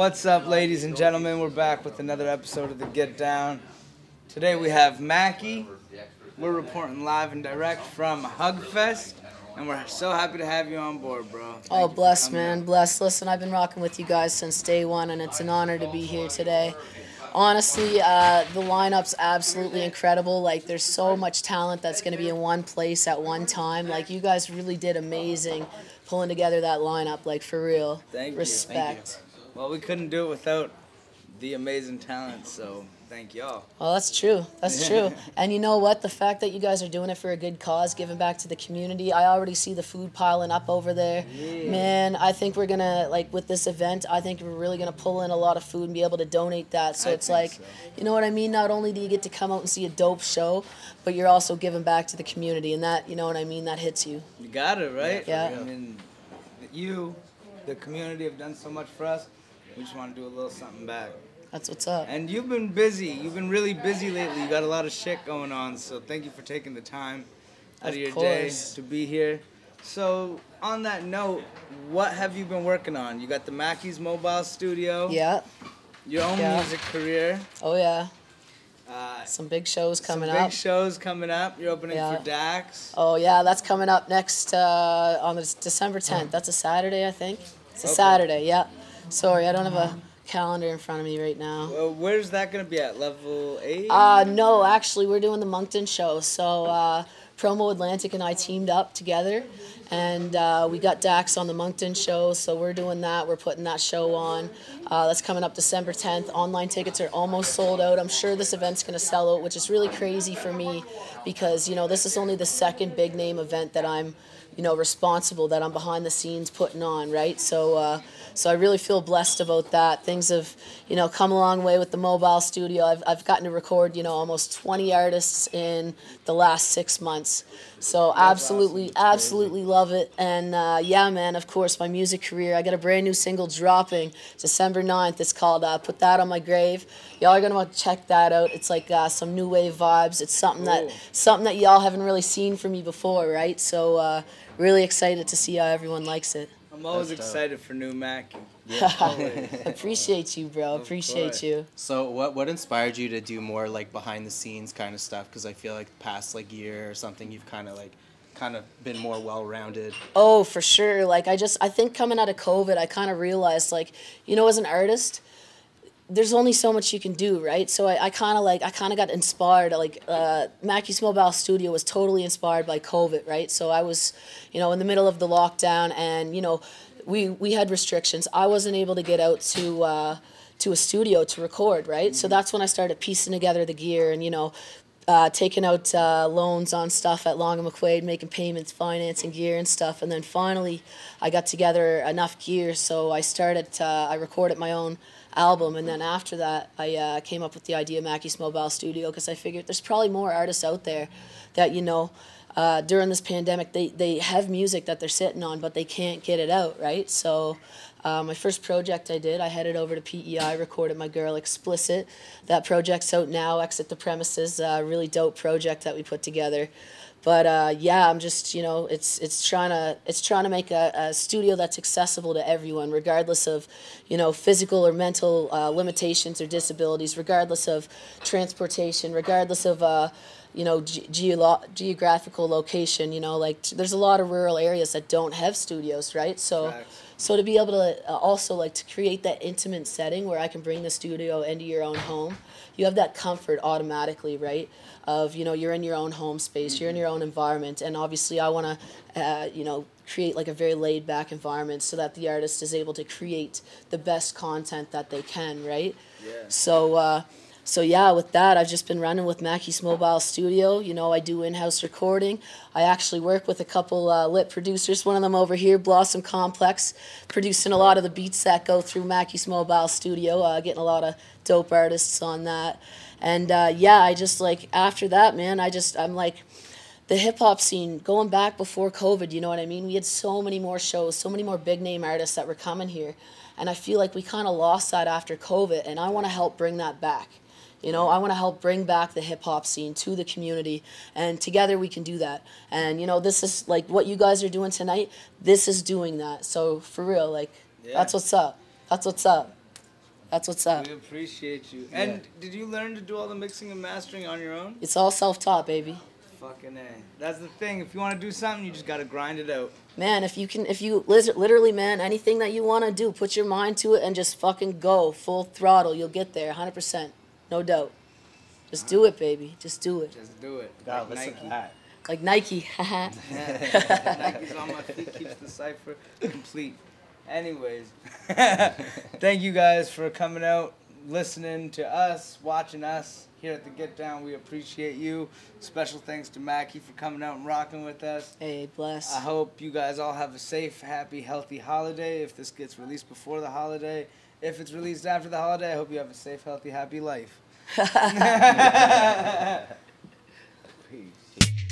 What's up, ladies and gentlemen? We're back with another episode of the Get Down. Today we have Mackie. We're reporting live and direct from Hugfest, and we're so happy to have you on board, bro. Thank Oh, bless, man, bless. Listen, I've been rocking with you guys since day one, and it's an honor to be here today. Honestly, uh, the lineup's absolutely incredible. Like, there's so much talent that's going to be in one place at one time. Like, you guys really did amazing pulling together that lineup. Like, for real. Thank you. Respect. Well, we couldn't do it without the amazing talent, so thank y'all. Well, that's true. That's true. And you know what? The fact that you guys are doing it for a good cause, giving back to the community. I already see the food piling up over there. Man, I think we're gonna like with this event. I think we're really gonna pull in a lot of food and be able to donate that. So I it's like, so. you know what I mean? Not only do you get to come out and see a dope show, but you're also giving back to the community, and that, you know what I mean? That hits you. You got it, right? Yeah. I mean, you, the community, have done so much for us. We just want to do a little something back. That's what's up. And you've been busy. You've been really busy lately. You got a lot of shit going on. So thank you for taking the time out of, Of your course. day to be here. So on that note, what have you been working on? You got the Mackie's Mobile Studio. Yeah. Your own Yeah. music career. Oh yeah. Uh, Some big shows coming some big up. shows coming up. You're opening Yeah. for Dax. Oh yeah, that's coming up next uh, on the December 10th. That's a Saturday, I think. It's a Okay. Saturday. Yeah. Sorry, I don't have a calendar in front of me right now. Well, where's that gonna be at? Level eight. Uh, no, actually, we're doing the Moncton show. So uh, Promo Atlantic and I teamed up together, and uh, we got Dax on the Moncton show. So we're doing that. We're putting that show on. Uh, that's coming up December 10th. Online tickets are almost sold out. I'm sure this event's going to sell out, which is really crazy for me because you know this is only the second big name event that I'm you know responsible that I'm behind the scenes putting on, right? So uh, so I really feel blessed about that. Things have you know come a long way with the mobile studio. I've I've gotten to record you know almost 20 artists in the last six months. So absolutely absolutely love it. And uh, yeah, man, of course my music career. I got a brand new single dropping December 9th. It's called uh, "Put That on My Grave." Y'all are gonna want to check that out. It's like uh, some new wave vibes. It's something that something that y'all haven't really seen from me before, right? So uh, really excited to see how everyone likes it. I'm always That's dope. excited for new Mackie. Appreciate you, bro. Of Appreciate course. you. So what what inspired you to do more like behind the scenes kind of stuff? Because I feel like the past like year or something, you've kind of like kind of been more well rounded. Oh, for sure. Like I just I think coming out of COVID, I kind of realized like, you know, as an artist, there's only so much you can do, right? So I, I kind of like I kind of got inspired. Like uh, Mackie's Mobile Studio was totally inspired by COVID, right? So I was, you know, in the middle of the lockdown, and you know, we we had restrictions. I wasn't able to get out to. Uh, to a studio to record, right? So that's when I started piecing together the gear and, you know, uh, taking out uh, loans on stuff at Long and McQuade, making payments, financing gear and stuff. And then finally, I got together enough gear, so I started. Uh, I recorded my own album, and then after that, I uh, came up with the idea of Mackie's Mobile Studio because I figured there's probably more artists out there that you know. Uh, during this pandemic, they, they have music that they're sitting on, but they can't get it out, right? So, uh, my first project I did, I headed over to PEI, recorded my girl Explicit. That project's out now, Exit the Premises, uh, really dope project that we put together. But uh, yeah, I'm just you know, it's it's trying to it's trying to make a, a studio that's accessible to everyone, regardless of you know physical or mental uh, limitations or disabilities, regardless of transportation, regardless of uh, you know ge- geolo- geographical location. You know, like t- there's a lot of rural areas that don't have studios, right? So. So to be able to uh, also like to create that intimate setting where I can bring the studio into your own home, you have that comfort automatically, right? Of you know you're in your own home space, you're in your own environment, and obviously I want to, uh, you know, create like a very laid back environment so that the artist is able to create the best content that they can, right? Yeah. So, uh, so yeah, with that, I've just been running with Mackie's Mobile Studio. You know, I do in-house recording. I actually work with a couple uh, lit producers. One of them over here, Blossom Complex, producing a lot of the beats that go through Mackie's Mobile Studio. Uh, getting a lot of dope artists on that. And uh, yeah, I just like after that, man, I just I'm like the hip hop scene going back before COVID, you know what I mean? We had so many more shows, so many more big name artists that were coming here. And I feel like we kind of lost that after COVID, and I want to help bring that back. You know, I want to help bring back the hip hop scene to the community, and together we can do that. And you know, this is like what you guys are doing tonight. This is doing that. So for real, like Yeah. that's what's up. That's what's up. That's what's up. We appreciate you. And did you learn to do all the mixing and mastering on your own? It's all self-taught, baby. Fucking A. That's the thing. If you want to do something, you just got to grind it out. Man, if you can, if you literally, man, anything that you want to do, put your mind to it and just fucking go full throttle. You'll get there, 100%. No doubt. Just do it, baby. Just do it. Just do it. God, Like listen Nike. to that. Like Nike. haha. Nike's on my feet keeps the cipher complete. Anyways, thank you guys for coming out, listening to us, watching us here at the Get Down. We appreciate you. Special thanks to Mackie for coming out and rocking with us. hey, bless. I hope you guys all have a safe, happy, healthy holiday. If this gets released before the holiday, if it's released after the holiday, I hope you have a safe, healthy, happy life. Peace.